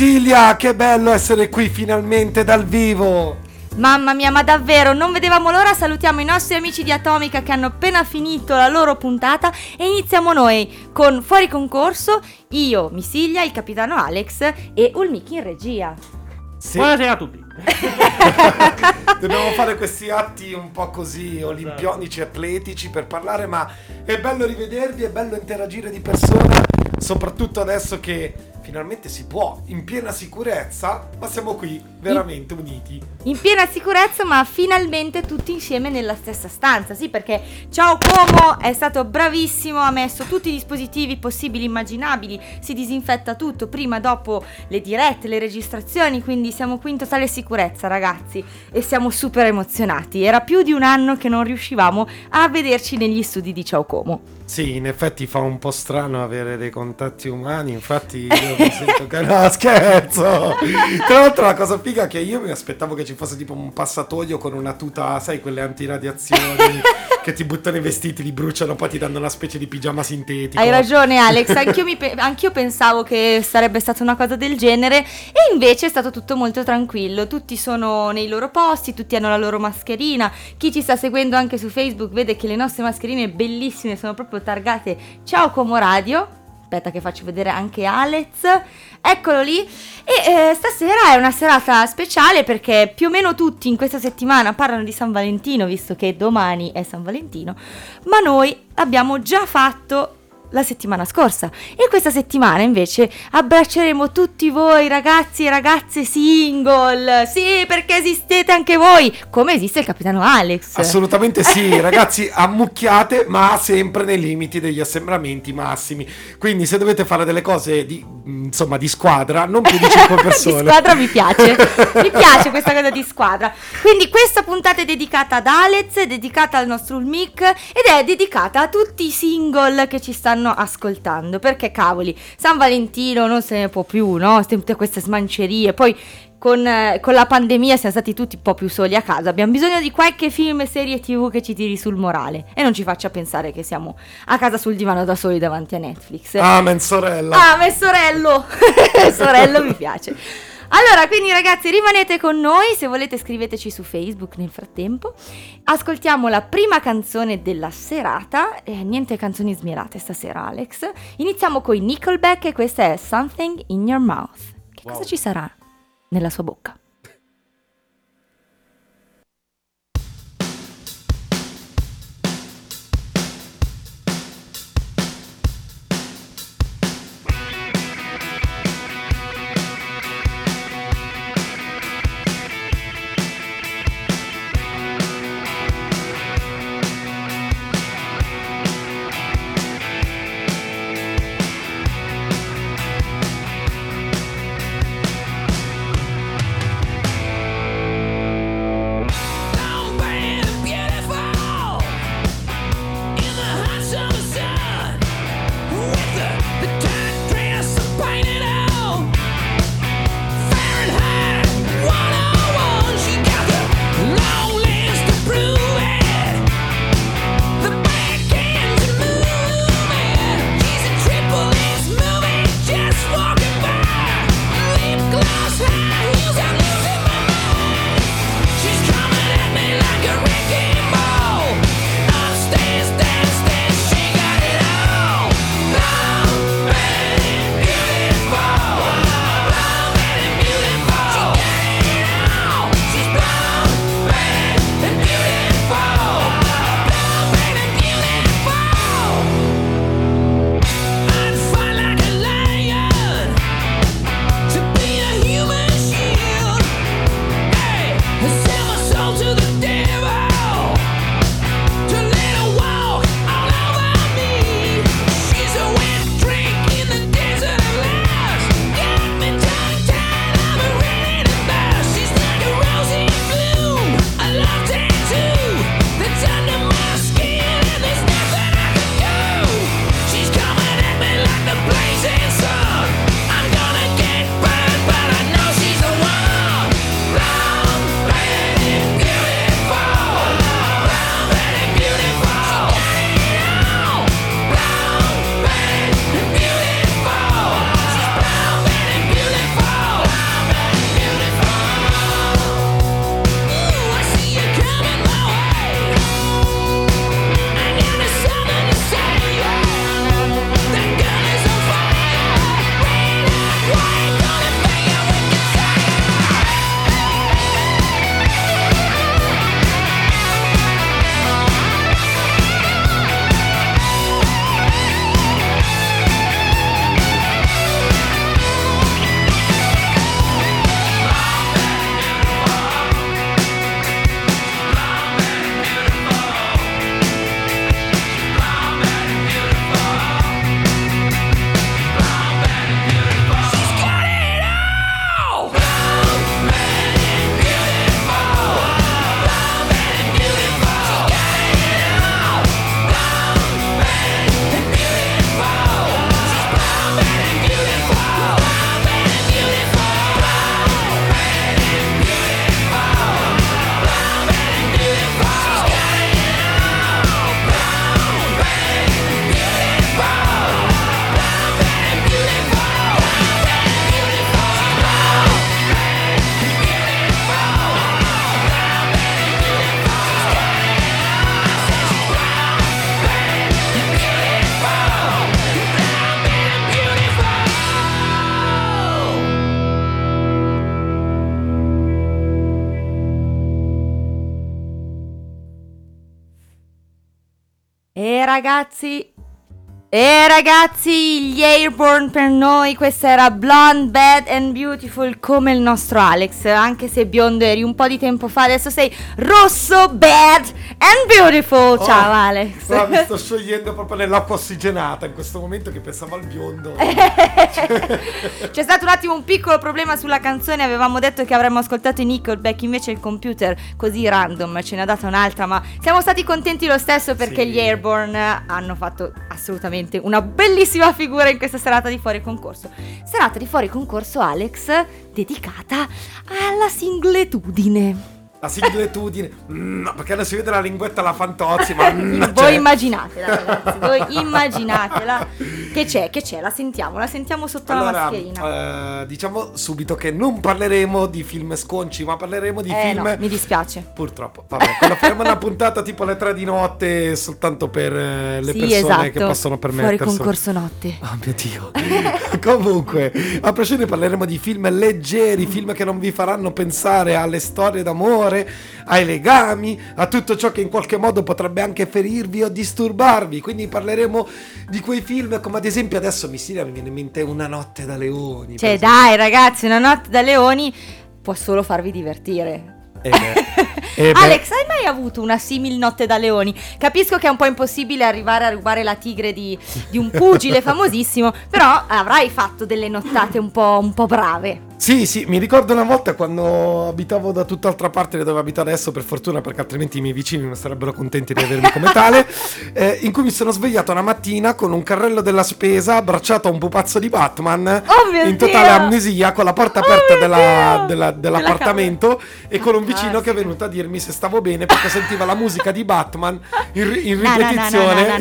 Misilia, che bello essere qui finalmente dal vivo. Mamma mia, ma davvero, non vedevamo l'ora. Salutiamo i nostri amici di Atomica che hanno appena finito la loro puntata e iniziamo noi con Fuori concorso, io, Misilia, il capitano Alex e Ulmiki in regia. Sì. Buonasera a tutti. Dobbiamo fare questi atti un po' così olimpionici, atletici per parlare, ma è bello rivedervi, è bello interagire di persona, soprattutto adesso che finalmente si può, in piena sicurezza, ma siamo qui veramente in, uniti. In piena sicurezza, ma finalmente tutti insieme nella stessa stanza. Sì, perché Ciao Como è stato bravissimo, ha messo tutti i dispositivi possibili e immaginabili, si disinfetta tutto, prima dopo le dirette, le registrazioni, quindi siamo qui in totale sicurezza, ragazzi, e siamo super emozionati. Era più di un anno che non riuscivamo a vederci negli studi di Ciao Como. Sì, in effetti fa un po' strano avere dei contatti umani, infatti io mi sento che no, scherzo. Tra l'altro la cosa figa che io mi aspettavo che ci fosse tipo un passatoio con una tuta, sai, quelle antiradiazioni che ti buttano i vestiti, li bruciano, poi ti danno una specie di pigiama sintetico. Hai ragione Alex, anch'io, pe- anch'io pensavo che sarebbe stata una cosa del genere e invece è stato tutto molto tranquillo, tutti sono nei loro posti, tutti hanno la loro mascherina, chi ci sta seguendo anche su Facebook vede che le nostre mascherine bellissime sono proprio targate Ciao Como Radio. Aspetta che faccio vedere anche Alex. Eccolo lì. E eh, stasera è una serata speciale perché più o meno tutti in questa settimana parlano di San Valentino, visto che domani è San Valentino. Ma noi abbiamo già fatto la settimana scorsa. E questa settimana invece abbracceremo tutti voi ragazzi e ragazze single. Sì perché esistete anche voi come esiste il capitano Alex. Assolutamente sì ragazzi ammucchiate ma sempre nei limiti degli assembramenti massimi. Quindi se dovete fare delle cose di, insomma di squadra non più di 5 persone. di squadra mi piace. Mi piace questa cosa di squadra. Quindi questa puntata è dedicata ad Alex è dedicata al nostro Ulmic ed è dedicata a tutti i single che ci stanno stanno ascoltando. Perché cavoli, San Valentino non se ne può più, no? Tutte queste smancerie. Poi con, eh, con, la pandemia siamo stati tutti un po' più soli a casa. Abbiamo bisogno di qualche film e serie tv che ci tiri sul morale e non ci faccia pensare che siamo a casa sul divano da soli davanti a Netflix. Amen, sorella. Amen, sorello. sorello mi piace. Allora, quindi ragazzi, rimanete con noi, se volete scriveteci su Facebook nel frattempo. Ascoltiamo la prima canzone della serata, eh, niente canzoni smirate stasera Alex. Iniziamo con i Nickelback e questa è Something in Your Mouth. Che wow. cosa ci sarà nella sua bocca? Ragazzi, e ragazzi, gli Airborne per noi, questa era Blonde, Bad and Beautiful come il nostro Alex, anche se biondo eri un po' di tempo fa, adesso sei rosso, bad and beautiful. Oh, Ciao Alex. guarda, mi sto sciogliendo proprio nell'acqua ossigenata in questo momento che pensavo al biondo. C'è stato un attimo un piccolo problema sulla canzone, avevamo detto che avremmo ascoltato i Nickelback, invece il computer così random ce ne ha data un'altra, ma siamo stati contenti lo stesso perché Sì. gli Airborne hanno fatto assolutamente una bellissima figura in questa serata di fuori concorso. Serata di fuori concorso Alex dedicata alla singletudine. La singletudine. Mm, no, perché adesso si vede la linguetta alla fantozzi, ma... mm, voi cioè- immaginatela ragazzi, voi immaginatela che c'è, che c'è, la sentiamo, la sentiamo sotto la Allora, mascherina. eh, diciamo subito che non parleremo di film sconci, ma parleremo di Eh film... no, mi dispiace. Purtroppo, vabbè, quando faremo una puntata tipo alle 3 di notte soltanto per eh, le sì, persone esatto. che possono Fuori permettersi. concorso notte. Oh mio Dio. Comunque, a prescindere parleremo di film leggeri, film che non vi faranno pensare alle storie d'amore, ai legami, a tutto ciò che in qualche modo potrebbe anche ferirvi o disturbarvi. Quindi parleremo di quei film come ad esempio adesso mi si mi viene in mente Una notte da leoni. Cioè, dai, ragazzi, una notte da leoni può solo farvi divertire. Eh beh, eh beh. Alex, hai mai avuto una simil notte da leoni? Capisco che è un po' impossibile arrivare a rubare la tigre di, di un pugile famosissimo, però avrai fatto delle nottate un po', un po' brave. Sì, sì, mi ricordo una volta quando abitavo da tutt'altra parte da dove abito adesso, per fortuna, perché altrimenti i miei vicini non sarebbero contenti di avermi come tale, eh, in cui mi sono svegliato una mattina con un carrello della spesa abbracciato a un pupazzo di Batman, Oh in totale Dio! amnesia, con la porta Oh aperta mio della- della- Della dell'appartamento e con un vicino che è venuto a dirmi se stavo bene perché sentiva la musica di Batman in, in ripetizione.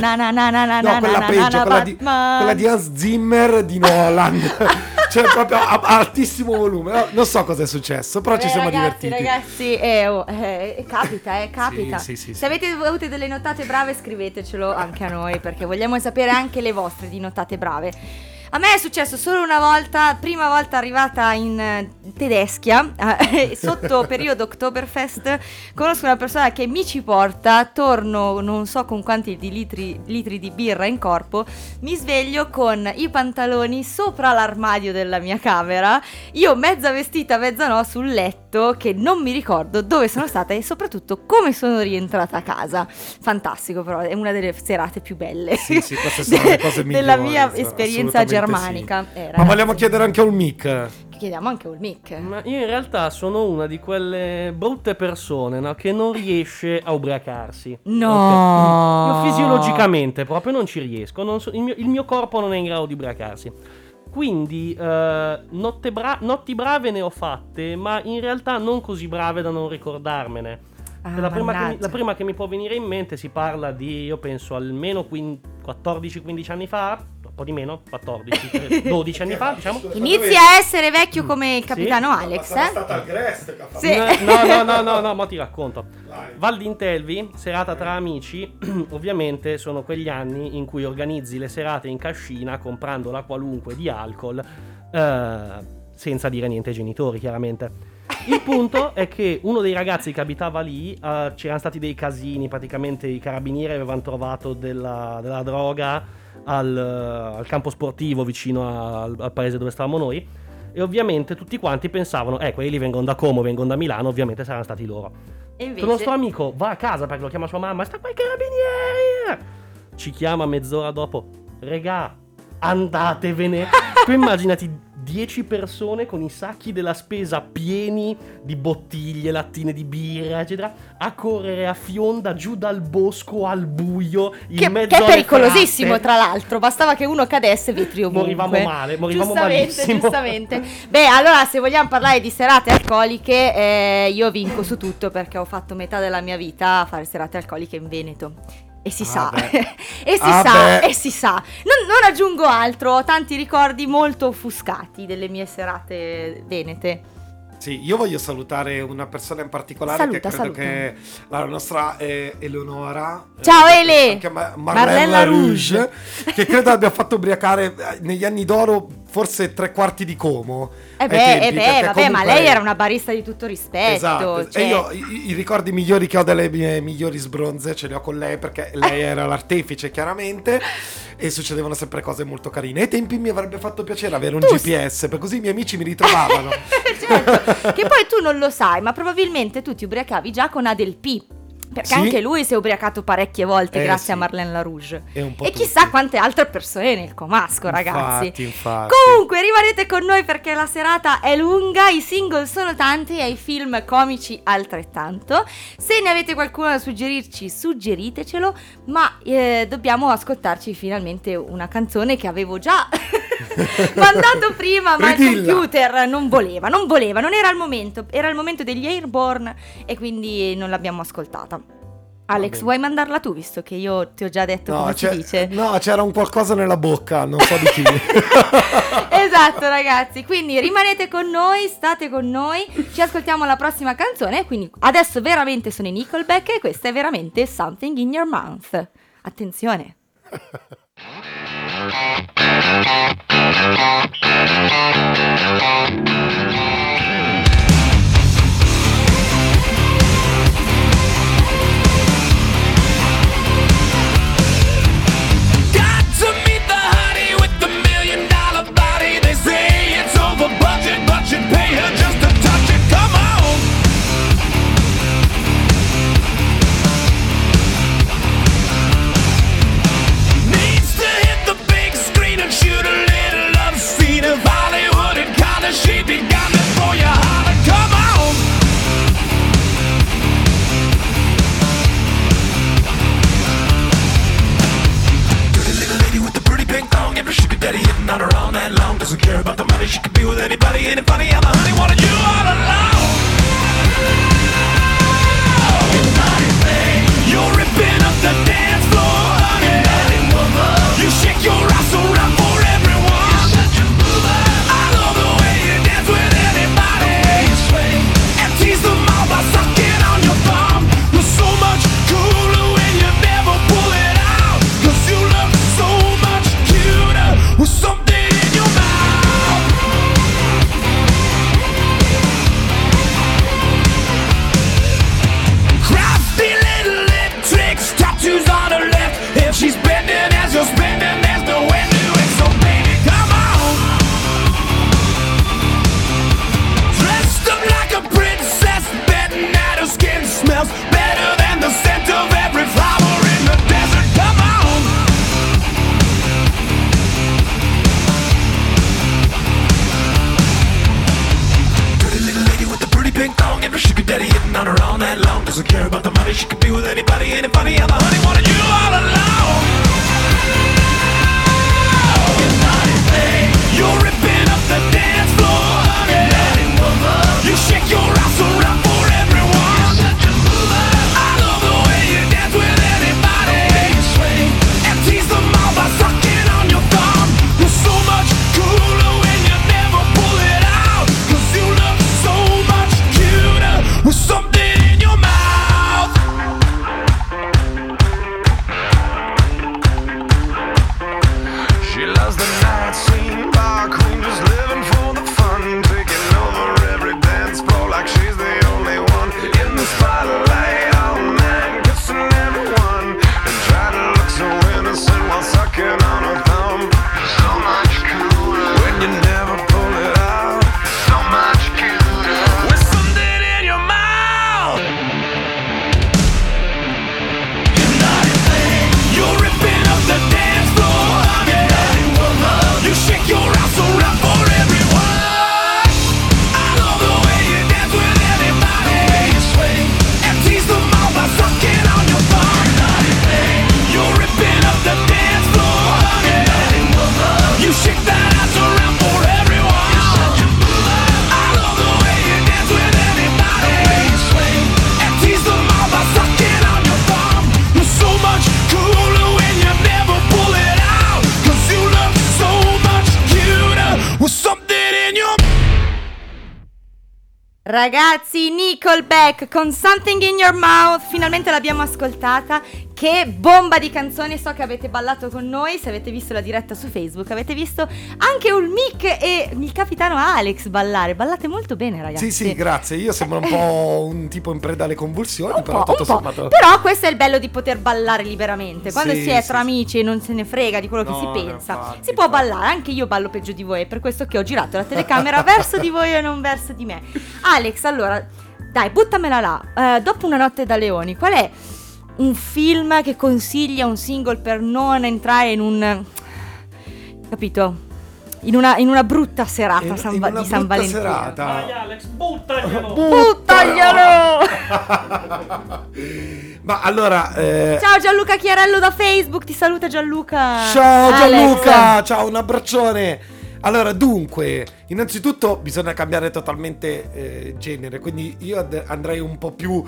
No, quella peggio, quella di, quella di Hans Zimmer di Nolan. cioè, proprio a, a altissimo volume. No, Non so cosa è successo, però ci Eh, siamo ragazzi, divertiti. Ragazzi, eh, oh, eh, capita, eh, capita. Sì, sì, sì, Se avete avuto delle nottate brave, scrivetecelo anche a noi, perché vogliamo sapere anche le vostre di nottate brave. A me è successo solo una volta, prima volta arrivata in eh, Tedeschia, eh, sotto periodo Oktoberfest, conosco una persona che mi ci porta, torno non so con quanti di litri, litri di birra in corpo, mi sveglio con i pantaloni sopra l'armadio della mia camera, io mezza vestita, mezza no, sul letto, che non mi ricordo dove sono stata e soprattutto come sono rientrata a casa. Fantastico però, è una delle serate più belle Sì, sì, cose della mia esperienza assolutamente germanica. sì. Eh, Ma vogliamo chiedere anche un mic. Chiediamo anche un mic. Ma io in realtà sono una di quelle brutte persone no, che non riesce a ubriacarsi. No. Ok? Io fisiologicamente proprio non ci riesco. non so- il, mio, il mio corpo non è in grado di ubriacarsi. Quindi eh, notte bra- notti brave ne ho fatte, ma in realtà non così brave da non ricordarmene. Ah, la, prima che mi, la prima che mi può venire in mente si parla di, io penso, almeno quin- 14-15 anni fa, po' di meno, 14, 12 anni fa, diciamo. Inizia a essere vecchio come il Sì. capitano Alex, eh? stata al Grest fatto- Sì. No, no, no, no, no, ma ti racconto. Val d'Intelvi, serata tra amici, ovviamente sono quegli anni in cui organizzi le serate in cascina comprando la qualunque di alcol, eh, senza dire niente ai genitori, chiaramente. Il punto è che uno dei ragazzi che abitava lì, eh, c'erano stati dei casini, praticamente i carabinieri avevano trovato della, della droga al, al campo sportivo vicino al, al paese dove stavamo noi. E ovviamente tutti quanti pensavano, eh, quelli vengono da Como, vengono da Milano, ovviamente saranno stati loro. E Il nostro invece... amico va a casa perché lo chiama sua mamma, sta qua i carabinieri! Ci chiama mezz'ora dopo, regà, andatevene. tu immaginati 10 persone con i sacchi della spesa pieni di bottiglie, lattine di birra, eccetera, a correre a fionda giù dal bosco al buio, in Che, mezzo che è pericolosissimo, tra l'altro. Bastava che uno cadesse vetri ovunque. Morivamo male, morivamo giustamente, malissimo. Giustamente. Beh, allora, se vogliamo parlare di serate alcoliche, eh, io vinco su tutto perché ho fatto metà della mia vita a fare serate alcoliche in Veneto. E si Ah sa, e si Ah sa, beh. e si sa. Non, non aggiungo altro, ho tanti ricordi molto offuscati delle mie serate venete. Sì, io voglio salutare una persona in particolare Saluta, che credo saluta. che la nostra eh, Eleonora. Ciao, eh, Ele! anche Marlella Marlella Rouge. Rouge, che credo abbia fatto ubriacare eh, negli anni d'oro forse tre quarti di Como. Eh beh, tempi, eh beh, vabbè, ma comunque- lei era una barista di tutto rispetto. Esatto, cioè- e io i, i ricordi migliori che ho delle mie migliori sbronze ce li ho con lei perché lei era l'artefice chiaramente e succedevano sempre cose molto carine. Ai tempi mi avrebbe fatto piacere avere un Tu- GPS, per così i miei amici mi ritrovavano. certo, che poi tu non lo sai, ma probabilmente tu ti ubriacavi già con Adel P. Perché Sì. anche lui si è ubriacato parecchie volte Eh, grazie sì. a Marlene LaRouge. E E chissà quante altre persone nel comasco, ragazzi. Infatti, infatti. Comunque, rimanete con noi perché la serata è lunga, i single sono tanti e i film comici altrettanto. Se ne avete qualcuno da suggerirci, suggeritecelo, ma eh, dobbiamo ascoltarci finalmente una canzone che avevo già mandato prima, ma il Ridilla. computer non voleva, non voleva, non era il momento, era il momento degli Airborne e quindi non l'abbiamo ascoltata. Alex, vuoi mandarla tu, visto che io ti ho già detto come si dice? no, c'era un qualcosa nella bocca, non so di chi. esatto ragazzi, quindi rimanete con noi, state con noi, ci ascoltiamo la prossima canzone, quindi adesso veramente sono i Nickelback e questa è veramente Something in Your Mouth. Attenzione. Thank you. Pink thong Every sugar daddy hitting on her all night long. Doesn't care about the money, she could be with anybody funny how the honey Ragazzi, Nickelback con Something in Your Mouth, finalmente l'abbiamo ascoltata. Che bomba di canzone, so che avete ballato con noi, se avete visto la diretta su Facebook, avete visto anche Ulmic e il capitano Alex ballare. Ballate molto bene, ragazzi. Sì, sì, grazie. Io sembro un po' un tipo in preda alle convulsioni, Un però po', tutto un po'. sommato. Però questo è il bello di poter ballare liberamente. Quando Sì, si è sì, tra sì. amici e non se ne frega di quello che No, si no, pensa, infatti, si può infatti. ballare. Anche io ballo peggio di voi, è per questo che ho girato la telecamera verso di voi e non verso di me. Alex, allora, dai, buttamela là. Eh, dopo una notte da leoni, qual è un film che consiglia un single per non entrare in un. capito? In una, in una brutta serata In- San in di San brutta Valentino. serata. Dai Alex, buttaglielo! Buttaglielo! Ma allora, eh, Ciao Gianluca Chiarello da Facebook, ti saluta Gianluca. ciao Alex. Gianluca, ciao, un abbraccione. Allora, dunque, innanzitutto bisogna cambiare totalmente eh, genere, quindi io andrei un po' più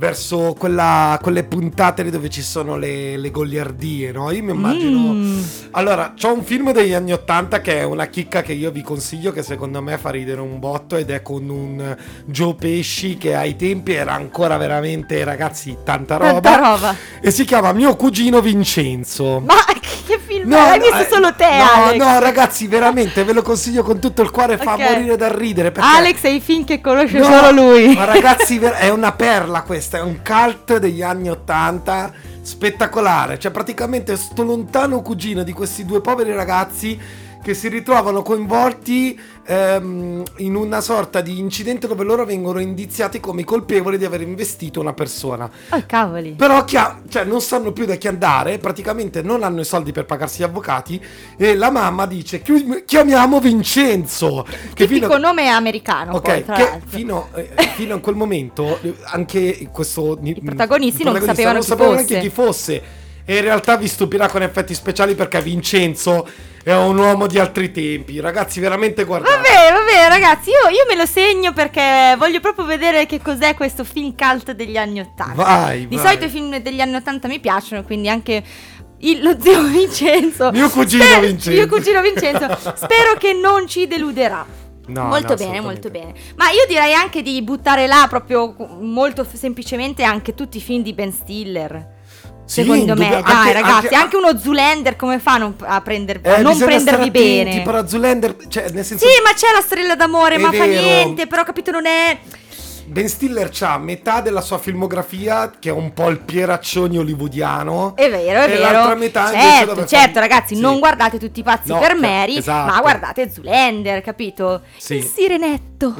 verso quella- quelle puntate lì dove ci sono le, le goliardie, no? Io mi immagino... Mm. Allora, c'ho un film degli anni Ottanta che è una chicca che io vi consiglio, che secondo me fa ridere un botto ed è con un Joe Pesci che ai tempi era ancora veramente, ragazzi, tanta roba. Tanta roba. E si chiama Mio cugino Vincenzo. Ma che film è? L'hai visto eh, solo te, no, Alex? No, ragazzi, veramente ve lo consiglio con tutto il cuore, fa Ok. morire dal ridere. Perché... Alex è i film che conosce No, solo lui. Ma ragazzi, è una perla questa, è un cult degli anni Ottanta spettacolare. Cioè, praticamente sto lontano cugino di questi due poveri ragazzi che si ritrovano coinvolti ehm, in una sorta di incidente dove loro vengono indiziati come colpevoli di aver investito una persona. Oh, cavoli. Però chia- cioè, non sanno più da chi andare, praticamente non hanno i soldi per pagarsi gli avvocati e la mamma dice "Chi- chiamiamo Vincenzo. Che Tipico fino- nome americano, Ok, poi, che fino, eh, fino a quel momento eh, anche questo I protagonisti non sapevano chi sapevano chi fosse. E in realtà vi stupirà con effetti speciali perché Vincenzo è un uomo di altri tempi. Ragazzi, veramente guardate. Vabbè, vabbè, ragazzi, io, io me lo segno perché voglio proprio vedere che cos'è questo film cult degli anni Ottanta. Vai, Di vai. solito i film degli anni Ottanta mi piacciono, quindi anche il- lo zio Vincenzo. Mio cugino Sper- Vincenzo. Mio cugino Vincenzo. Spero che non ci deluderà. No, molto no, bene, molto bene. Ma io direi anche di buttare là proprio molto semplicemente anche tutti i film di Ben Stiller. Sì, Secondo me, dai anche- ragazzi, anche, anche- uno Zoolander come fa a non, a prender- a Eh, non prendervi bene? Però Zulander, cioè, nel senso. Sì, ma c'è la strella d'amore, ma fa vero. niente, però capito non è... Ben Stiller c'ha metà della sua filmografia, che è un po' il pieraccioni hollywoodiano. È vero, è e vero. l'altra metà certo, certo, fa- ragazzi, Sì. non guardate tutti i pazzi No, per Mary, esatto. ma guardate Zoolander, capito? Sì. Il sirenetto.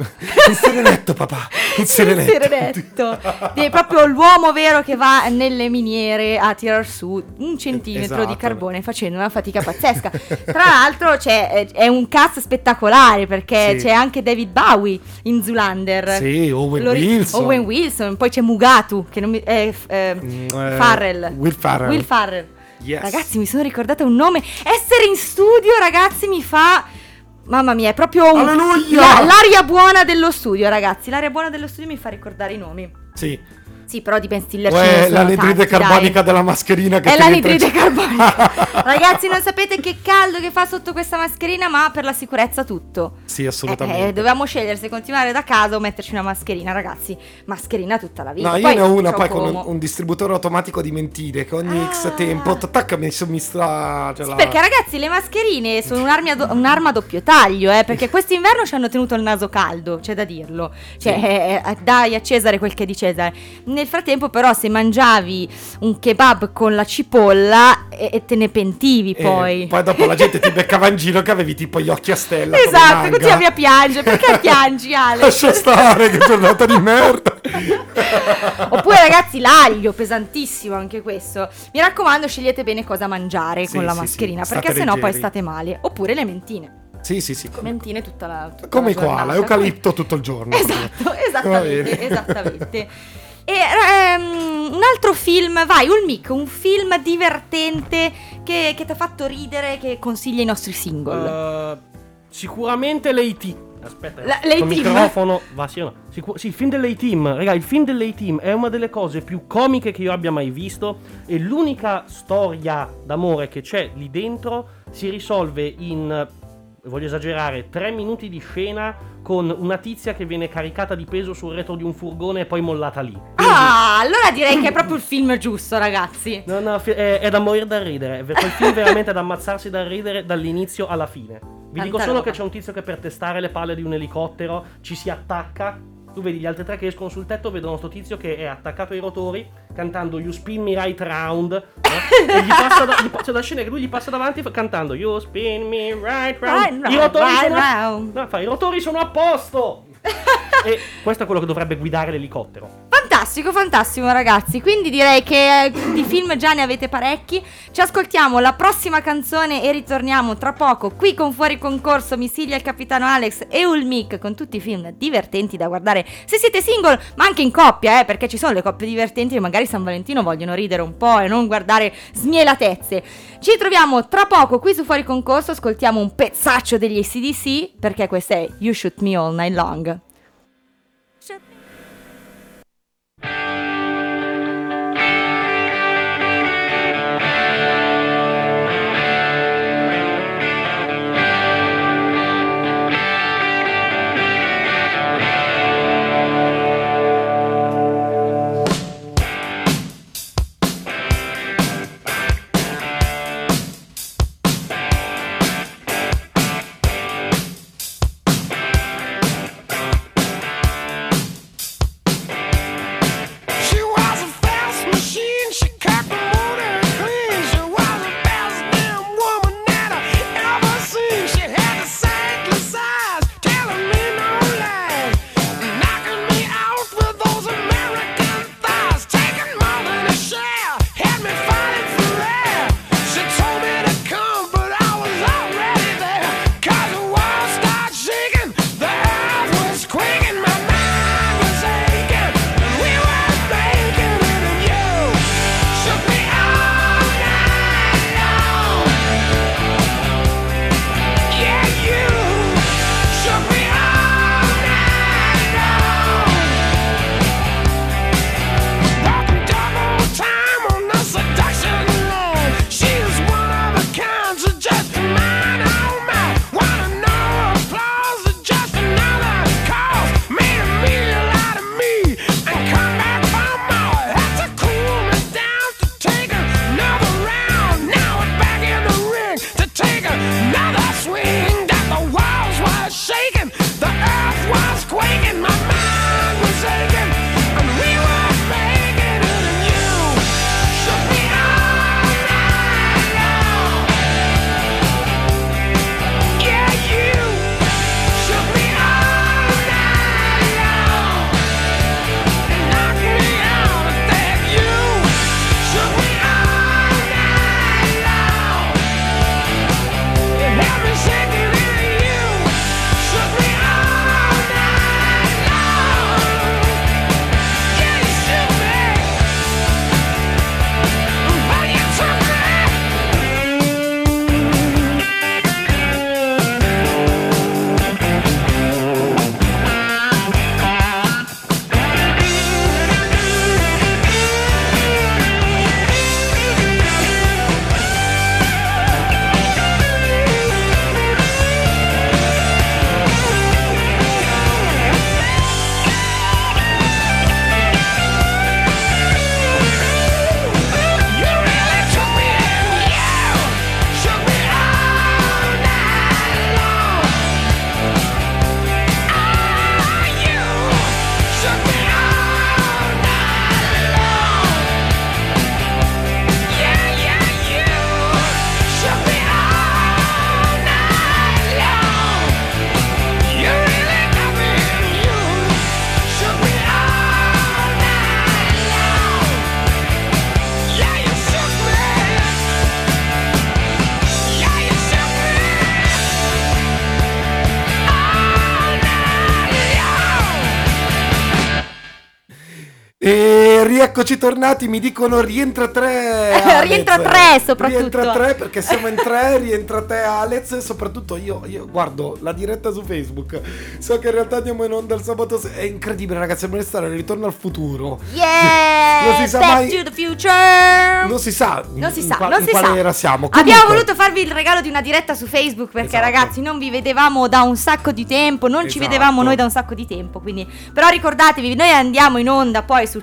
Il serenetto, papà. Il serenetto. Il sirenetto. È proprio l'uomo vero che va nelle miniere a tirar su un centimetro Esatto. di carbone facendo una fatica pazzesca. Tra l'altro c'è, è un cast spettacolare perché Sì. c'è anche David Bowie in Zoolander. Sì, Owen Lo ri- Wilson. Owen Wilson, poi c'è Mugatu, che non mi... eh, f- eh, Mm, eh, Farrell. Will Farrell. Will Farrell. Yes. Ragazzi, mi sono ricordata un nome. Essere in studio, ragazzi, mi fa... Mamma mia, è proprio un- l'aria buona dello studio, ragazzi. L'aria buona dello studio mi fa ricordare i nomi. Sì. Sì, però di Ben Stiller O ce ne è sono l'anidride carbonica dai. della mascherina che È l'anidride entra- carbonica. Ragazzi, non sapete che caldo che fa sotto questa mascherina, ma per la sicurezza tutto. Sì, Eh, assolutamente. eh, dovevamo scegliere se continuare da casa o metterci una mascherina, ragazzi. Mascherina tutta la vita. No, io Poi ne ho una poi con un, un distributore automatico di mentire che ogni Ah. X tempo tac mi, mi stra ce Sì, perché ragazzi le mascherine sono un'arma, a do- un'arma a doppio taglio, eh, perché quest'inverno ci hanno tenuto il naso caldo, c'è da dirlo. Cioè, Sì. eh, eh, dai a Cesare quel che è di Cesare. Nel frattempo però se mangiavi un kebab con la cipolla e, e te ne pentivi E poi. Eh, poi dopo la gente ti beccava in giro che avevi tipo gli occhi a stella. come Esatto, continuavi a piangere. Perché piangi, Ale? Lascia stare, che giornata di merda. Oppure ragazzi l'aglio, pesantissimo anche questo. Mi raccomando scegliete bene cosa mangiare Sì, con la sì, mascherina, sì, perché sennò poi leggeri. state male. Oppure le mentine. Sì, sì, sì. Come, Mentine tutta la tutta come la i koala, giornata. eucalipto tutto il giorno. Esatto, esattamente, esattamente. E ehm, un altro film, vai, Ulmic, un film divertente che, che ti ha fatto ridere, che consiglia ai nostri single. Eh, sicuramente l'A-Team. Aspetta, La- il microfono va sì o no? Sicu- sì, il film dell'A-Team. Raga, il film dell'A-Team è una delle cose più comiche che io abbia mai visto. E l'unica storia d'amore che c'è lì dentro si risolve in voglio esagerare, tre minuti di scena con una tizia che viene caricata di peso sul retro di un furgone e poi mollata lì. Ah, allora direi che è proprio il film giusto, ragazzi. No, no, è, è da morire dal ridere. Quel film veramente è da ammazzarsi dal ridere dall'inizio alla fine. Vi Tanta dico solo roba. che c'è un tizio che per testare le palle di un elicottero ci si attacca. Tu vedi gli altri tre che escono sul tetto, vedono sto tizio che è attaccato ai rotori cantando You spin me right round. no? e gli passa da, gli c'è la scena che lui gli passa davanti cantando You spin me right round. Right I round, round. No, fa, I rotori sono a posto. e questo è quello che dovrebbe guidare l'elicottero. Fantastico, fantastico ragazzi. Quindi direi che eh, di film già ne avete parecchi. Ci ascoltiamo la prossima canzone e ritorniamo tra poco qui con Fuori Concorso, Missilia il Capitano Alex e Ulmic con tutti i film divertenti da guardare se siete single, ma anche in coppia, eh, perché ci sono le coppie divertenti che magari San Valentino vogliono ridere un po' e non guardare smielatezze. Ci troviamo tra poco qui su Fuori Concorso, ascoltiamo un pezzaccio degli ACDC perché questo è You Shoot Me All Night Long. E rieccoci tornati, mi dicono rientra tre. Rientra tre, soprattutto. Rientra tre perché siamo in tre, rientra te Alex e soprattutto io, io guardo la diretta su Facebook. So che in realtà andiamo in onda il sabato. se- È incredibile ragazzi, sembra di stare ritorno al futuro. Yeah! Non si sa Back mai- to the future! Non si sa, Non si sa, qua- non si quale sa. era siamo. Abbiamo Comunque- voluto farvi il regalo di una diretta su Facebook perché Esatto. ragazzi non vi vedevamo da un sacco di tempo, non ci Esatto. vedevamo noi da un sacco di tempo, quindi però ricordatevi, noi andiamo in onda poi su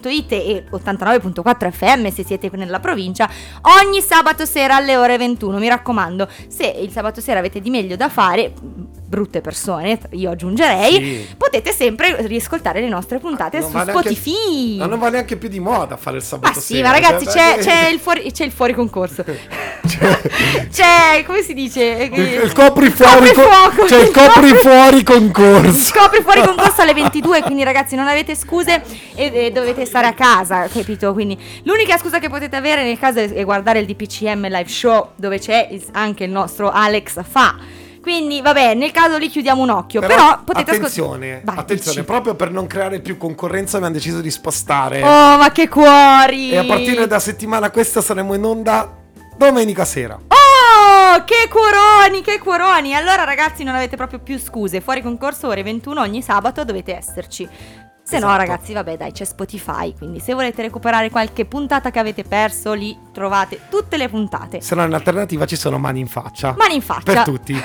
ciaocomo.it e 89.4 FM se siete nella provincia ogni sabato sera alle ore 21. Mi raccomando, se il sabato sera avete di meglio da fare, brutte persone, io aggiungerei, Sì. potete sempre riascoltare le nostre puntate Non su va neanche- Spotify. Ma non va neanche più di moda fare il sabato Ma sì, sera, ma ragazzi, cioè, c'è, dai- c'è il fuori, c'è il fuori concorso. c'è, come si dice? il, il coprifuori con- Coprifuoco. c'è il coprifuori concorso. Scopri fuori concorso alle 22, quindi ragazzi non avete scuse e, e dovete stare a casa, capito? Quindi l'unica scusa che potete avere nel caso è, guardare il DPCM live show dove c'è il- anche il nostro Alex Fa. Quindi vabbè, nel caso lì chiudiamo un occhio, però, potete attenzione, ascoltare. attenzione, proprio per non creare più concorrenza abbiamo deciso di spostare. Oh, ma che cuori! E a partire da settimana questa saremo in onda domenica sera. Oh, che cuoroni, che cuoroni. Allora ragazzi non avete proprio più scuse. Fuori concorso ore 21 ogni sabato dovete esserci. Se no Esatto. ragazzi vabbè dai c'è Spotify, quindi se volete recuperare qualche puntata che avete perso lì trovate tutte le puntate. Se no in alternativa ci sono mani in faccia. Mani in faccia. Per tutti. 1,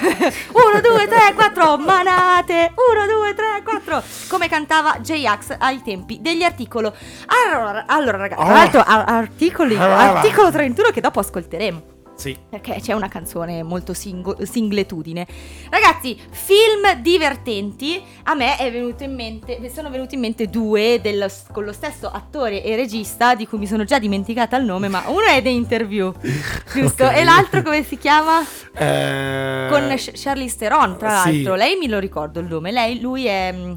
2, 3, 4, manate. 1, 2, 3, 4. Come cantava J-Ax ai tempi degli articoli. Allora, allora ragazzi, tra Oh. l'altro articoli, Ah. articolo 31 che dopo ascolteremo. Sì. Perché c'è una canzone molto singo- singletudine. Ragazzi, film divertenti. A me è venuto in mente. Mi sono venuti in mente due del- con lo stesso attore e regista di cui mi sono già dimenticata il nome. Ma uno è The Interview, giusto? Ok. E l'altro come si chiama? Eh, Con Charlize Theron, tra sì. l'altro. Lei mi lo ricordo il nome. Lei, lui è. mm,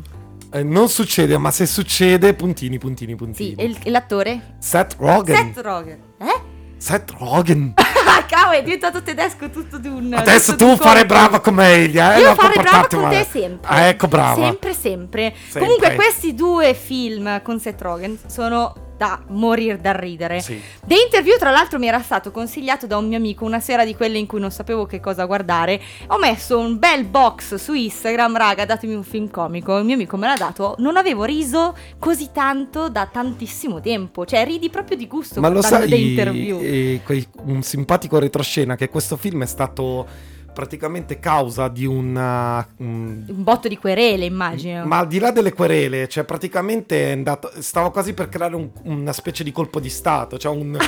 eh, non succede, ma se succede, puntini, puntini, puntini. Sì, è l'attore. Seth Rogen. Seth Rogen. Eh? Seth Rogen. Cavolo, è diventato tedesco tutto di un. Adesso tutto tu di fare colpo. brava come Elia, eh? Io fare brava con male. te sempre. Ah, ecco, brava. Sempre, sempre. Sempre. Comunque, questi due film con Seth Rogen sono da morire da ridere. Sì. The Interview, tra l'altro, mi era stato consigliato da un mio amico una sera di quelle in cui non sapevo che cosa guardare. Ho messo un bel box su Instagram, raga, datemi un film comico. Il mio amico me l'ha dato. Non avevo riso così tanto da tantissimo tempo. Cioè, ridi proprio di gusto Ma lo sai, The Interview. eh, quei- un simpatico retroscena che questo film è stato praticamente causa di una... un- Un botto di querele, immagino. Ma al di là delle querele, cioè praticamente è andato, stavo quasi per creare un- una specie di colpo di Stato, cioè un,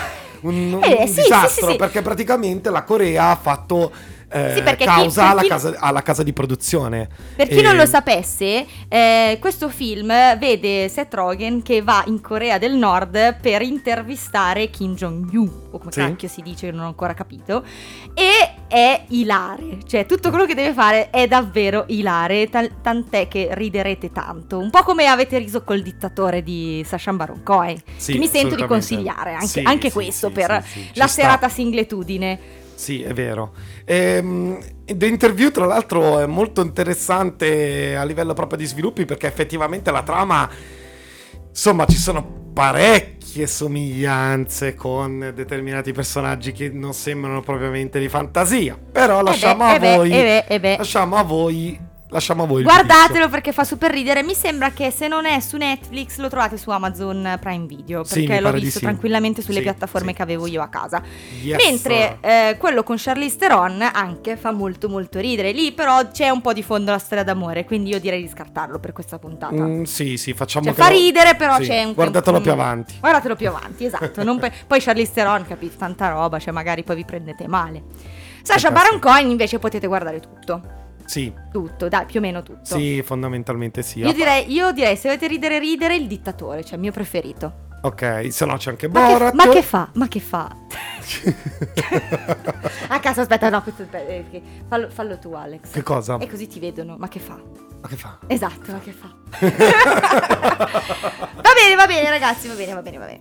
un- Eh, un sì, sì, disastro, sì, sì. perché praticamente la Corea ha fatto eh, Sì, perché chi- causa per alla, chi- casa, alla casa di produzione. Per chi E- non lo sapesse, eh, questo film vede Seth Rogen che va in Corea del Nord per intervistare Kim Jong-un, o come Sì. cacchio si dice, non ho ancora capito, e è ilare, cioè tutto quello che deve fare è davvero ilare, tal- tant'è che riderete tanto, un po' come avete riso col dittatore di Sacha Baron Cohen, Sì, che mi sento di consigliare anche, Sì, anche questo per la serata singletudine. Sì, è vero. Ehm, The Interview, tra l'altro, è molto interessante a livello proprio di sviluppi perché effettivamente la trama, insomma, ci sono parecchie somiglianze con determinati personaggi che non sembrano propriamente di fantasia. Però lasciamo eh beh, a voi. eh beh, eh beh. Lasciamo a voi. Lasciamo a voi Guardatelo perché fa super ridere. Mi sembra che se non è su Netflix lo trovate su Amazon Prime Video. Sì, Perché mi l'ho visto sì. tranquillamente sulle Sì, piattaforme sì, che avevo sì. io a casa. Yes. Mentre eh, quello con Charlize Theron anche fa molto molto ridere. Lì però c'è un po' di fondo la storia d'amore. Quindi io direi di scartarlo per questa puntata. Mm, sì, sì, facciamo Cioè fa lo- ridere, però sì, c'è un Guardatelo un- più avanti. Guardatelo più avanti, esatto. Pe- poi Charlize Theron, capito? Tanta roba, cioè magari poi vi prendete male. Sasha Baron sì. Cohen invece potete guardare tutto. Sì, Tutto, dai, più o meno tutto. sì, fondamentalmente sì. Io direi, io direi, se volete ridere, ridere, il dittatore, cioè il mio preferito. Ok, se no c'è anche Ma che, Borat. ma che fa? Ma che fa? A caso, aspetta, no, questo, eh, che- fallo, fallo tu, Alex. Che cosa? E così ti vedono, ma che fa? Ma che fa? Esatto, ma che fa? va bene, va bene, ragazzi, va bene, va bene, va bene.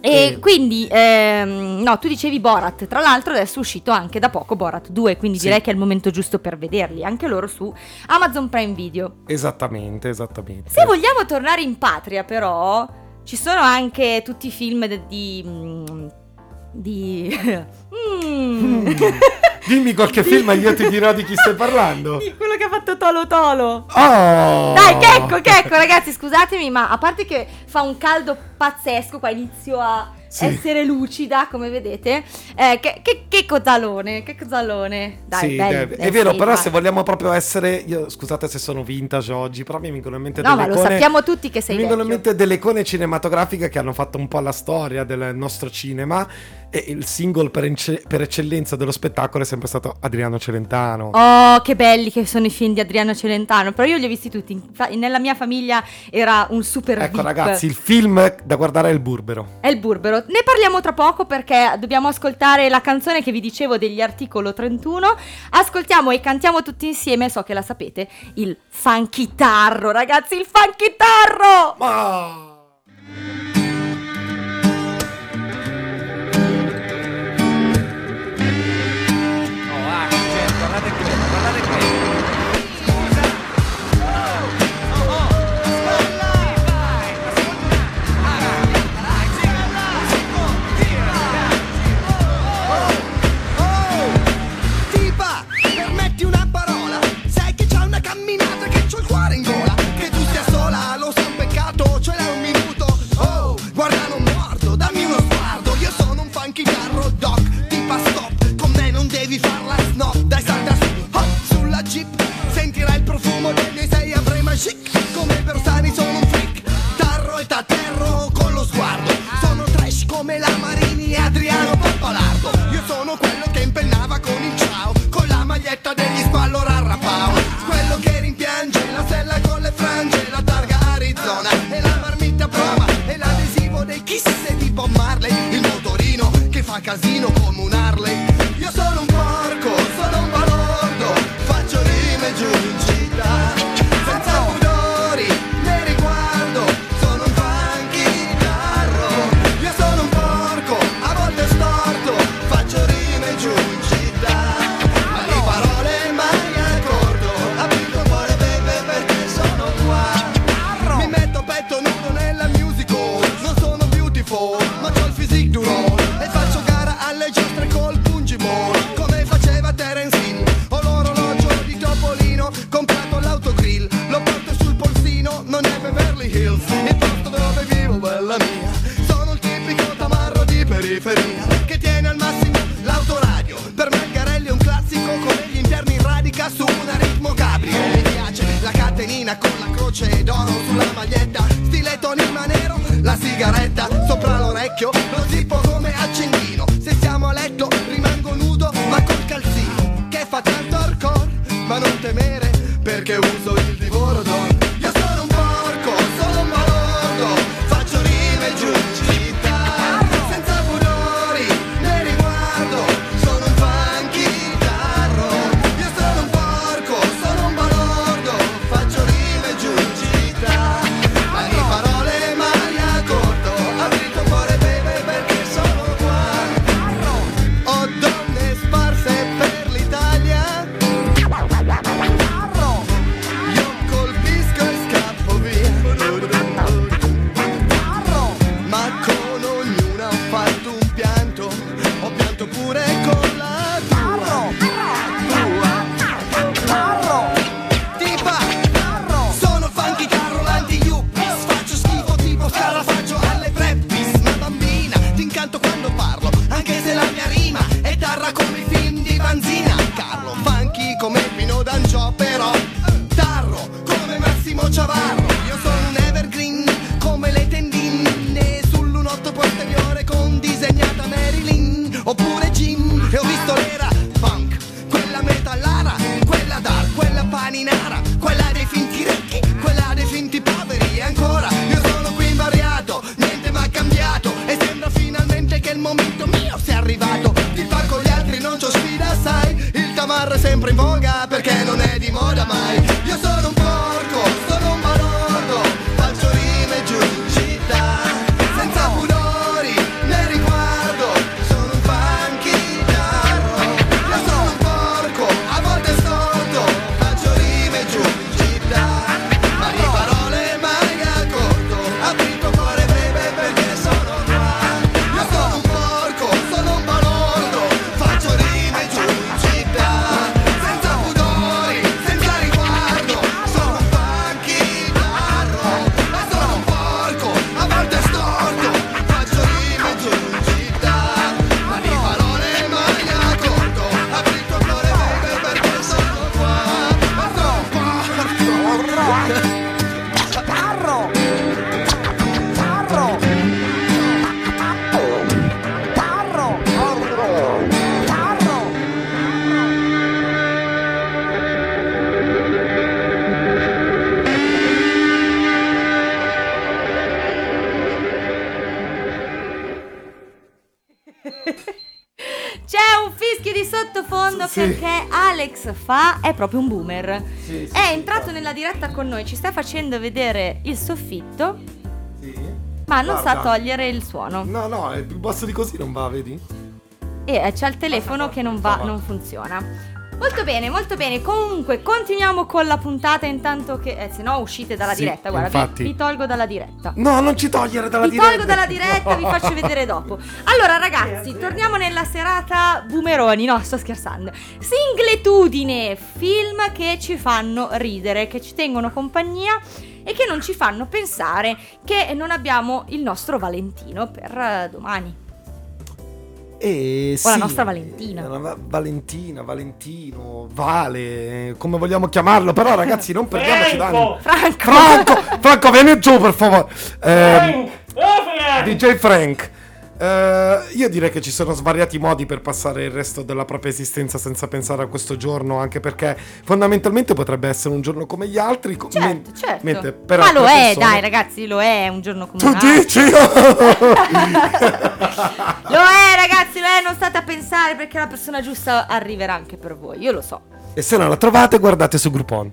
E E- quindi, ehm, no, tu dicevi Borat, tra l'altro adesso è uscito anche da poco Borat 2, quindi Sì. direi che è il momento giusto per vederli, anche loro su Amazon Prime Video. Esattamente, esattamente. Se vogliamo tornare in patria, però, ci sono anche tutti i film de- di... di... mm. Dimmi qualche film e io ti dirò di chi stai parlando. Di quello che ha fatto Tolo Tolo. Oh! Dai, che ecco, che ecco, ragazzi, scusatemi, ma a parte che fa un caldo pazzesco, qua inizio a Sì. essere lucida, come vedete. Eh, che, che, che cozzalone, che cozzalone. Dai, sì, bello, eh, eh, è vero, però vai. se vogliamo proprio essere. Io, scusate se sono vintage oggi, però mi vengono in mente No, delle ma lo sappiamo tutti che sei Mi vengono in mente delle icone cinematografiche che hanno fatto un po' la storia del nostro cinema. E il single per, ence- per eccellenza dello spettacolo è sempre stato Adriano Celentano. Oh, che belli che sono i film di Adriano Celentano. Però io li ho visti tutti. Nella mia famiglia era un super ecco, VIP. ragazzi, il film da guardare è il Burbero. È il burbero. Ne parliamo tra poco perché dobbiamo ascoltare la canzone che vi dicevo degli articolo 31. Ascoltiamo e cantiamo tutti insieme, so che la sapete, il funchitarro, ragazzi, il funchitarro! Ma. C'ho il cuore in casino Sì. perché Alex fa è proprio un boomer. Sì, sì, è entrato nella diretta con noi, ci sta facendo vedere il soffitto, ma non sa Guarda. togliere il suono. No, no, è più basso di così non va, vedi? E eh, c'ha il telefono che non va. non funziona. Molto bene, molto bene. Comunque, continuiamo con la puntata intanto che. Eh, se no uscite dalla Sì, diretta. Guarda, vi, infatti. vi tolgo dalla diretta. No, non ci togliere dalla Vi diretta. tolgo dalla diretta, vi faccio vedere dopo. Allora, ragazzi, torniamo nella serata boomeroni. No, sto scherzando. Singletudine, film che ci fanno ridere, che ci tengono compagnia e che non ci fanno pensare che non abbiamo il nostro Valentino per eh, domani. Eh, O la sì, nostra Valentina. la Va- Valentina, Valentino, Vale, come vogliamo chiamarlo, però ragazzi non perdiamoci Franco! d'animo. Franco! Franco, Franco, vieni giù per favore. Eh, Frank! Oh, Frank! DJ Frank. Eh, io direi che ci sono svariati modi per passare il resto della propria esistenza senza pensare a questo giorno, anche perché fondamentalmente potrebbe essere un giorno come gli altri. co- Certo, men- certo. mentre per Ma lo altre è, persone- dai, ragazzi, lo è, un giorno come Tu un altro. dici? Lo è, ragazzi, lo è, non state a pensare perché la persona giusta arriverà anche per voi, io lo so. e se non la trovate, guardate su Groupon.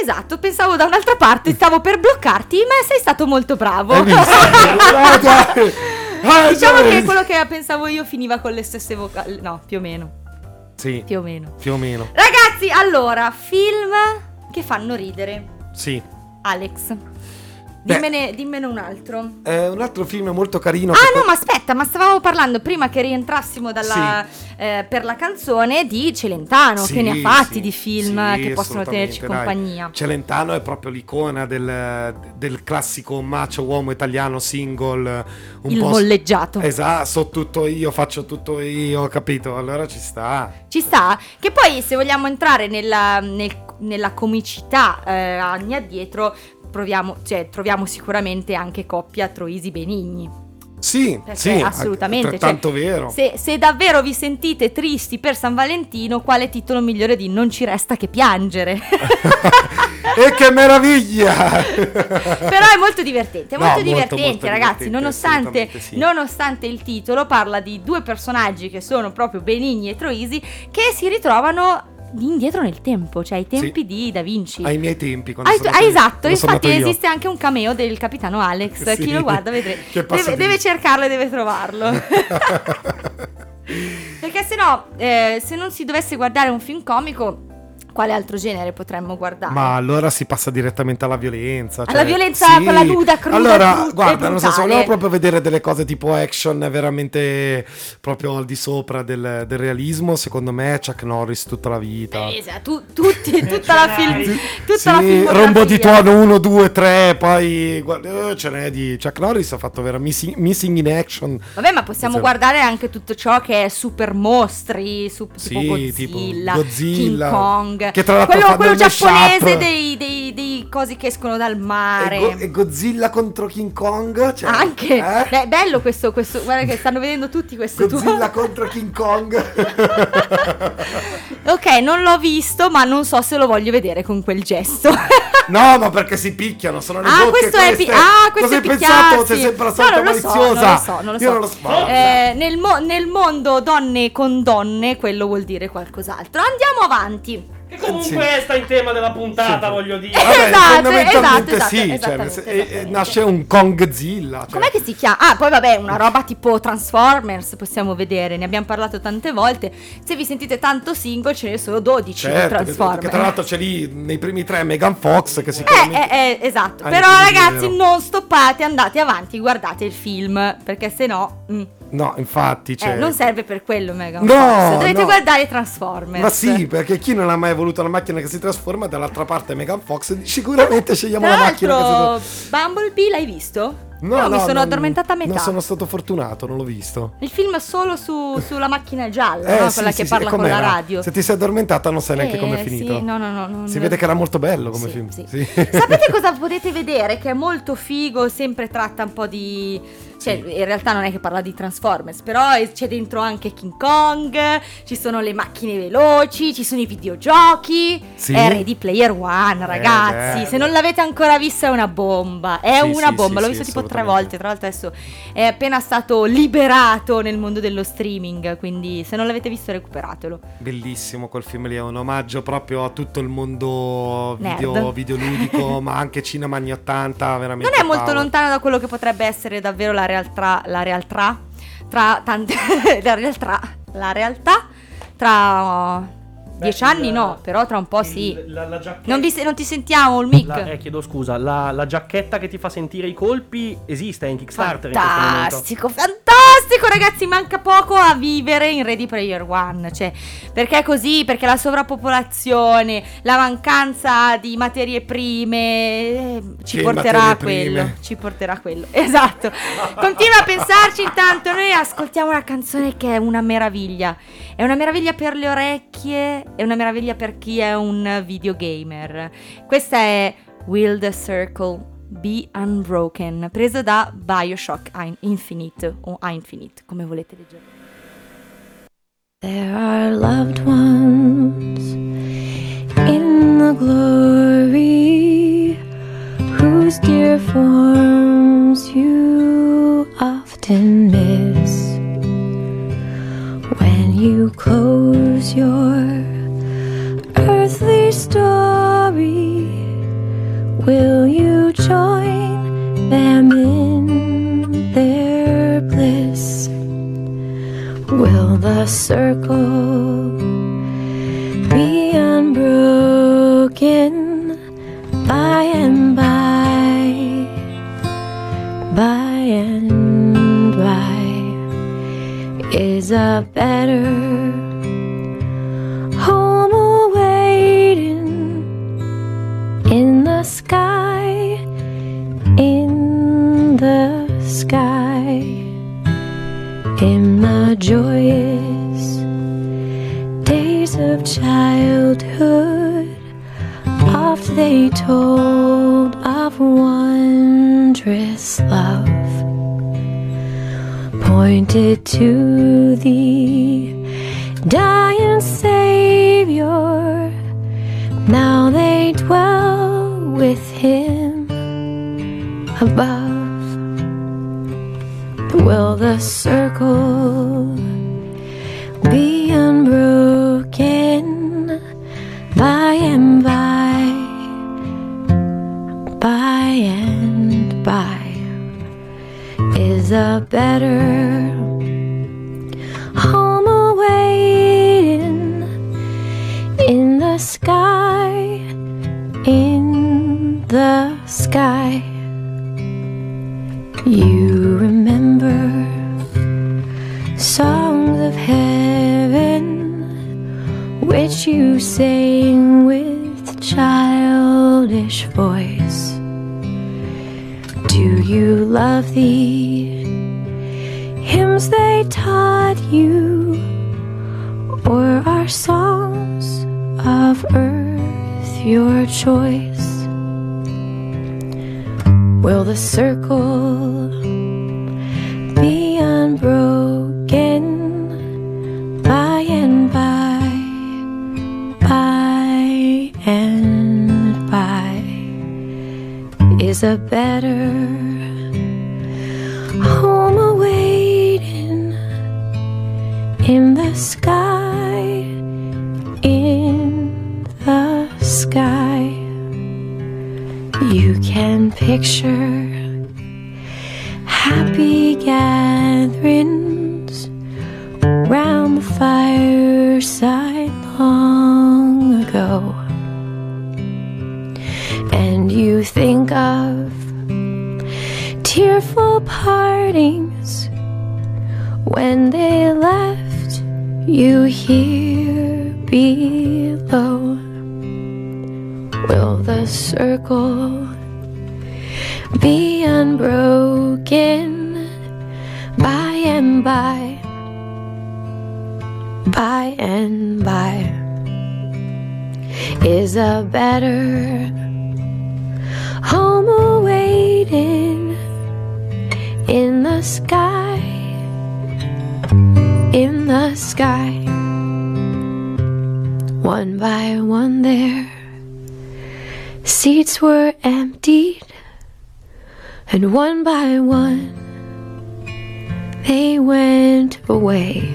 Esatto, pensavo da un'altra parte, stavo per bloccarti, ma sei stato molto bravo. Hai visto? Ah, diciamo che quello che pensavo io finiva con le stesse vocali. No, più o meno. Sì, Più o meno. più o meno. Ragazzi, allora, film che fanno ridere. Sì. Alex. Dimmene, dimmene un altro. È un altro film molto carino. Ah no, ma aspetta, ma stavamo parlando prima che rientrassimo dalla, eh, per la canzone di Celentano, Sì, che ne ha fatti sì, di film sì, che possono tenerci dai. compagnia. Celentano è proprio l'icona del, del classico macio uomo italiano single. Un Il po' s- molleggiato. Esatto, so tutto io, faccio tutto io, capito? Allora ci sta. Ci sta? Che poi se vogliamo entrare nella, nel- nella comicità eh, anni addietro, proviamo, cioè, troviamo sicuramente anche coppia Troisi Benigni. Sì, Perché sì, assolutamente. Tanto cioè, vero. Se, se davvero vi sentite tristi per San Valentino, quale titolo migliore di Non ci resta che piangere? e che meraviglia! Però è molto divertente, è No, molto molto, divertente, molto ragazzi. divertente, nonostante, sì. nonostante il titolo, parla di due personaggi che sono proprio Benigni e Troisi che si ritrovano indietro nel tempo, cioè ai tempi Sì. di Da Vinci. Ai miei tempi. quando sono tu- ah, esatto, infatti esiste anche un cameo del capitano Alex. Sì. Chi lo guarda passa Deve, deve cercarlo e deve trovarlo. Perché se no, eh, se non si dovesse guardare un film comico, quale altro genere potremmo guardare? Ma allora si passa direttamente alla violenza. Alla cioè- violenza, Sì. quella nuda, cruda, Allora, e guarda, non so, se volevo proprio vedere delle cose tipo action veramente proprio al di sopra del, del realismo, secondo me Chuck Norris tutta la vita. Eh, esatto, tu- tutti, tutta la film, tutta sì, la filmografia. rombo di tuono 1, 2, 3, poi guarda, eh, ce n'è di Chuck Norris ha fatto vera missing, missing in action. Vabbè, ma possiamo Sì. guardare anche tutto ciò che è super mostri, su- tipo Sì, Godzilla, tipo Godzilla, King Kong, che tra l'altro quello, quello giapponese dei, dei, dei cosi che escono dal mare. E, Go- e Godzilla contro King Kong? Cioè, Anche, eh? Beh, bello questo, questo, guarda che stanno vedendo tutti questo tuo. Godzilla contro King Kong. Ok, non l'ho visto, ma non so se lo voglio vedere con quel gesto. No, ma perché si picchiano, sono le Ah, questo è pi- queste. ah, questo Cosa è hai pensato? Sei sempre la No, solita non lo so, maliziosa. non lo so, non lo Io so. non lo so. Eh, nel, mo- nel mondo donne con donne, quello vuol dire qualcos'altro. Andiamo avanti. Che comunque sta in tema della puntata, Sì. voglio dire. Vabbè, Esatto, fondamentalmente esatto, sì, esatto, cioè, nasce un Kongzilla. Cioè. Com'è che si chiama? Ah, poi vabbè, una roba tipo Transformers possiamo vedere, ne abbiamo parlato tante volte. Se vi sentite tanto single, ce ne sono 12 di Certo, che, Transformers. che tra l'altro c'è lì nei primi tre Megan Fox che Eh, sicuramente... eh, eh, esatto. Però ragazzi, non stoppate, andate avanti, guardate il film, perché se no mm, No, infatti, cioè... eh, non serve per quello Megan No. Dovete no. guardare Transformers. Ma sì, perché chi non ha mai voluto la macchina che si trasforma, dall'altra parte Megan Fox, sicuramente scegliamo Tra la macchina che si trasforma. Bumblebee l'hai visto? No, Io mi no, sono non- addormentata a metà. Non sono stato fortunato, non l'ho visto. Il film solo su- sulla macchina gialla, Eh, no? sì, quella sì, che sì, parla con la radio. Se ti sei addormentata non sai neanche Eh, com'è finito. Sì, no, no, no, Si vede che era molto bello come film. Sì. Sapete cosa potete vedere? Che è molto figo, sempre tratta un po' di... Cioè, Sì. in realtà non è che parla di Transformers, però c'è dentro anche King Kong, ci sono le macchine veloci, ci sono i videogiochi. Sì. È Ready Player One, ragazzi. bello. Se non l'avete ancora vista è una bomba. È Sì, una bomba, l'ho visto tipo tre volte. Tra l'altro adesso è appena stato liberato nel mondo dello streaming, quindi se non l'avete visto recuperatelo. Bellissimo quel film lì, è un omaggio proprio a tutto il mondo video, videoludico, ma anche cinema anni 80, veramente. Non è molto power. lontano da quello che potrebbe essere davvero la realtà, la realtà tra tante la realtà, la realtà tra uh, dieci Beh, anni no, però tra un po' il- sì. La, la giacchetta. Non, vi se- non ti sentiamo il mic. La- eh, chiedo scusa, la, la giacchetta che ti fa sentire i colpi esiste in Kickstarter in questo momento. Fantastico, fantastico ragazzi, manca poco a vivere in Ready Player One, cioè, perché è così, perché la sovrappopolazione, la mancanza di materie prime eh, ci Che porterà a quello, prime? ci porterà a quello. Esatto. Continua a pensarci intanto, noi ascoltiamo una canzone che è una meraviglia. È una meraviglia per le orecchie, è una meraviglia per chi è un videogamer. Questa è Will the Circle Be Unbroken, preso da Bioshock Infinite o Infinite, come volete leggere. There are loved ones in the glory whose dear forms you often miss when you close your earthly story. Will you join them in their bliss? Will the circle be unbroken by and by, by and by? Is a better pointed to the dying Savior. Now they dwell with Him above. Will the circle be unbroken by and by, by and by? Is a better love thee. hymns they taught you, or are songs of earth your choice? Will the circle be unbroken by and by, by and by? Is a better picture happy gatherings round the fireside long ago. And you think of tearful partings when they left you here below. Will the circle and by? Is a better home awaiting in the sky, in the sky. One by one there, seats were emptied, And one by one, they went away.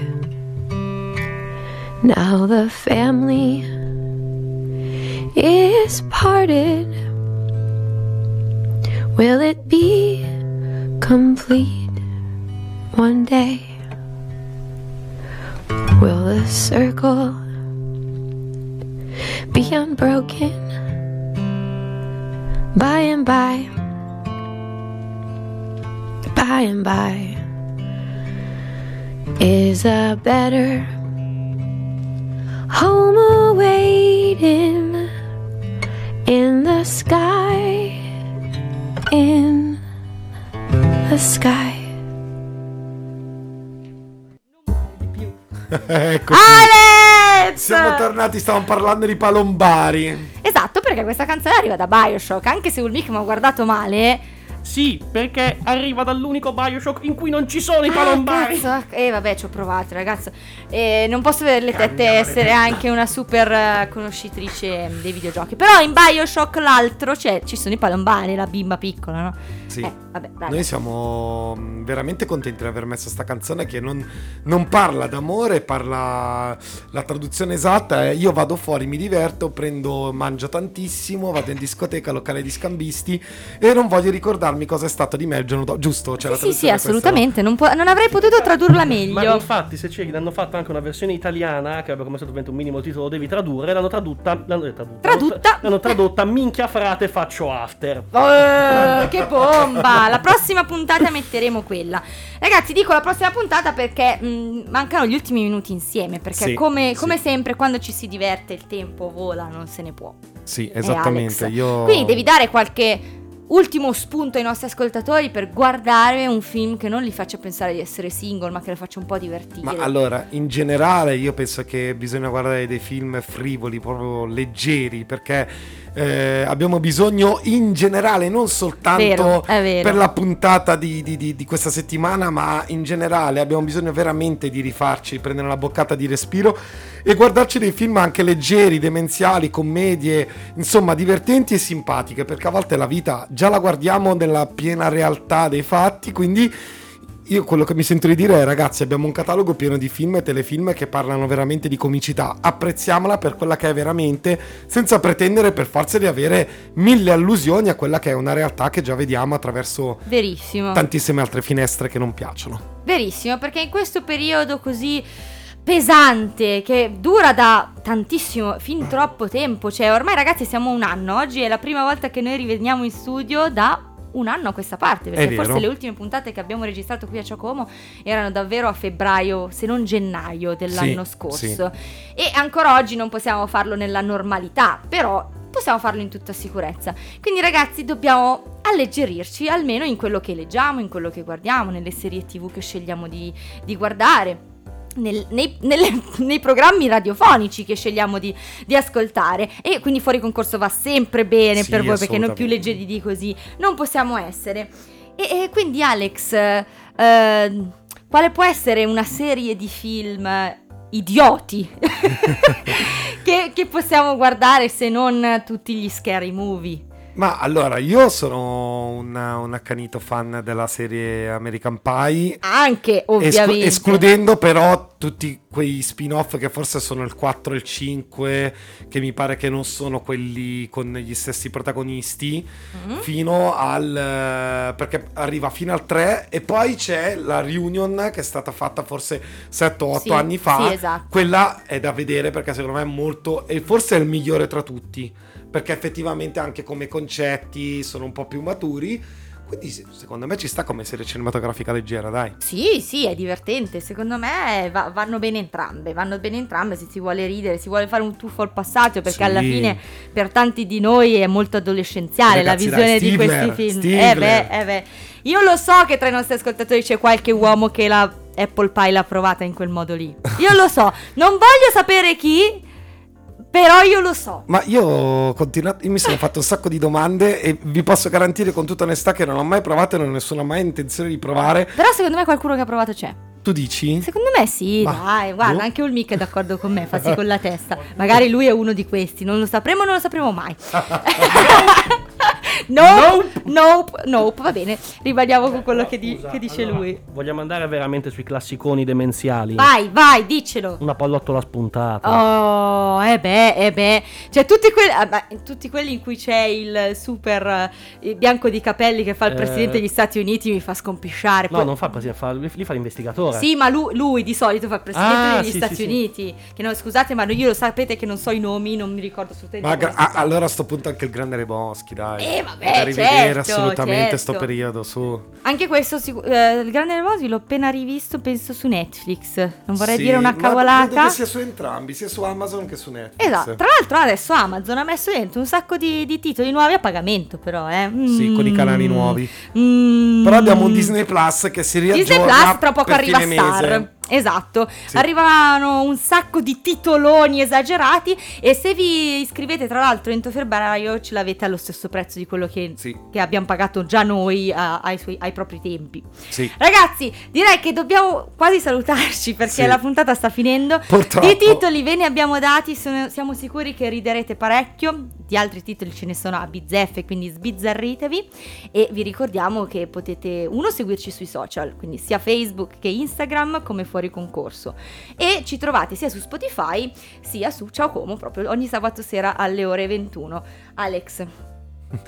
Now the family is parted. Will it be complete one day? Will the circle be unbroken by and by? By and by is a better home awaiting in the sky, in the sky. ecco. Alex! Siamo tornati, stavamo parlando di palombari. Esatto, perché questa canzone arriva da Bioshock, anche se Ulmic mi ha guardato male. Sì, perché arriva dall'unico Bioshock in cui non ci sono i Ah, palombari. cazzo, eh vabbè, ci ho provato, ragazzo. Eh, non posso vedere le tette essere anche una super eh, conoscitrice dei videogiochi. Però in Bioshock l'altro c'è, ci sono i palombari, la bimba piccola, no? Sì. Eh, vabbè, dai. Noi siamo mm, veramente contenti di aver messo sta canzone che non, non parla d'amore, parla la traduzione esatta è io vado fuori, mi diverto, prendo, mangio tantissimo, vado in discoteca, locale di scambisti e non voglio ricordarmi cosa è stato di me il giorno dopo. Giusto? C'è la Sì, sì, sì, traduzione questa, no? assolutamente. Non, po- non avrei potuto tradurla Ma meglio. infatti, se cerchi, hanno fatto anche una versione italiana che avrebbe come stato un minimo titolo, lo devi tradurre. L'hanno tradotta. L'hanno eh, tradotta. Tradotta? L'hanno tradotta. Minchia frate, faccio after. Oh, che bomba! La prossima puntata metteremo quella. Ragazzi, dico la prossima puntata perché mh, mancano gli ultimi minuti insieme. Perché, Sì, come, sì. come sempre, quando ci si diverte, il tempo vola, non se ne può. Sì, Eh, esattamente. Io... Quindi devi dare qualche ultimo spunto ai nostri ascoltatori per guardare un film che non li faccia pensare di essere single, ma che li faccia un po' divertire. Ma allora, in generale io penso che bisogna guardare dei film frivoli, proprio leggeri, perché eh, abbiamo bisogno in generale, non soltanto Vero, vero. per la puntata di, di- di- di questa settimana, ma in generale abbiamo bisogno veramente di rifarci, di prendere una boccata di respiro e guardarci dei film anche leggeri, demenziali, commedie, insomma divertenti e simpatiche, perché a volte la vita già la guardiamo nella piena realtà dei fatti, quindi io quello che mi sento di dire è ragazzi abbiamo un catalogo pieno di film e telefilm che parlano veramente di comicità, apprezziamola per quella che è veramente senza pretendere per forza di avere mille allusioni a quella che è una realtà che già vediamo attraverso Verissimo. tantissime altre finestre che non piacciono. Verissimo, perché in questo periodo così pesante che dura da tantissimo, fin troppo tempo, cioè ormai ragazzi siamo un anno, oggi è la prima volta che noi rivediamo in studio da un anno a questa parte, perché forse le ultime puntate che abbiamo registrato qui a Giacomo erano davvero a febbraio, se non gennaio dell'anno Sì, scorso. E ancora oggi non possiamo farlo nella normalità, però possiamo farlo in tutta sicurezza. Quindi ragazzi dobbiamo alleggerirci almeno in quello che leggiamo, in quello che guardiamo, nelle serie tv che scegliamo di, di guardare. Nel- nei, nelle- nei programmi radiofonici che scegliamo di, di ascoltare. E quindi fuori concorso va sempre bene Sì, per voi perché noi più leggeri di così. Non possiamo essere. E, e quindi Alex eh, quale può essere una serie di film idioti che, che possiamo guardare se non tutti gli scary movie Ma allora io sono un, un accanito fan della serie American Pie. anche ovviamente escludendo però tutti quei spin-off che forse sono il 4 e il 5, che mi pare che non sono quelli con gli stessi protagonisti, Mhm. fino al... eh, perché arriva fino al 3 e poi c'è la reunion che è stata fatta forse 7 o 8 Sì, anni fa. sì, esatto. Quella è da vedere perché secondo me è molto... e forse è il migliore tra tutti, perché effettivamente anche come concetti sono un po' più maturi. Quindi se- secondo me ci sta come serie cinematografica leggera, dai. Sì, sì, è divertente. Secondo me va- vanno bene entrambe. Vanno bene entrambe se si vuole ridere, si vuole fare un tuffo al passaggio, perché Sì. alla fine per tanti di noi è molto adolescenziale Ragazzi, la visione dai, di Stigler, questi film. Stigler. Eh beh, eh beh. Io lo so che tra i nostri ascoltatori c'è qualche uomo che la Apple Pie l'ha provata in quel modo lì. Io lo so. Non voglio sapere chi, però io lo so. Ma io ho continuato, io mi sono fatto un sacco di domande e vi posso garantire con tutta onestà che non ho mai provato e non ho nessuna mai intenzione di provare. Però secondo me qualcuno che ha provato c'è. Tu dici? Secondo me sì, Ma- dai, guarda, boh. anche Ulmic è d'accordo con me, fa sì con la testa. Magari lui è uno di questi, non lo sapremo, non lo sapremo mai. Nope, nope, nope, va bene. Rimaniamo con quello che, di- che dice allora, lui. Vogliamo andare veramente sui classiconi demenziali? Vai, vai, diccelo. Una pallottola spuntata. Oh, eh beh, eh beh. Cioè, tutti, quelli, ah, beh, tutti quelli in cui c'è il super eh, bianco di capelli che fa il Eh. presidente degli Stati Uniti mi fa scompisciare. No, Poi- non fa il presidente, fa, lì fa l'investigatore. Sì, ma lui, lui di solito fa il presidente Ah, degli sì, Stati sì, sì. Uniti. Che no, scusate, ma io lo sapete che non so i nomi, non mi ricordo assolutamente. Ma gra- chiama. allora a sto punto anche il grande Reboschi, dai. Eh, vabbè, Da rivedere certo, assolutamente sto certo. periodo, su. Anche questo, sicu- eh, il Grande Nervosi l'ho appena rivisto, penso su Netflix. Non vorrei Sì, dire una cavolata. sia su entrambi, sia su Amazon che su Netflix. Esatto, tra l'altro adesso Amazon ha messo dentro un sacco di, di titoli nuovi a pagamento però, eh. Sì, con i Mm. canali nuovi. Mm. Però abbiamo un Disney Plus che si riaggiorna Disney Plus tra poco arriva Star. mese. Esatto, Sì. arrivano un sacco di titoloni esagerati e se vi iscrivete tra l'altro entro febbraio ce l'avete allo stesso prezzo di quello che, Sì. che abbiamo pagato già noi a- ai, suoi- ai propri tempi. Sì. Ragazzi, direi che dobbiamo quasi salutarci perché la puntata sta finendo. Purtroppo. Di titoli ve ne abbiamo dati, sono- siamo sicuri che riderete parecchio. Di altri titoli ce ne sono a bizzeffe, quindi sbizzarritevi. E vi ricordiamo che potete, uno, seguirci sui social, quindi sia Facebook che Instagram come fuori concorso. E ci trovate sia su Spotify sia su Ciao Como, proprio ogni sabato sera alle ore 21. Alex,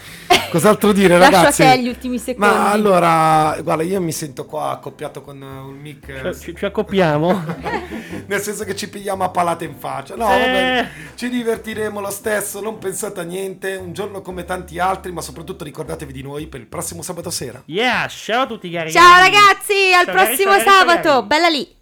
Cos'altro dire, lascio ragazzi? a te gli ultimi secondi. Ma allora, guarda, io mi sento qua accoppiato con uh, un mic. Cioè, eh, ci, ci accoppiamo? Nel senso che ci pigliamo a palate in faccia. No, Eh. vabbè, ci divertiremo lo stesso, non pensate a niente. Un giorno come tanti altri, ma soprattutto ricordatevi di noi per il prossimo sabato sera. yeah, ciao a tutti cari. Ciao ragazzi, al Ciao, prossimo cari, ciao, sabato. cari. Bella lì.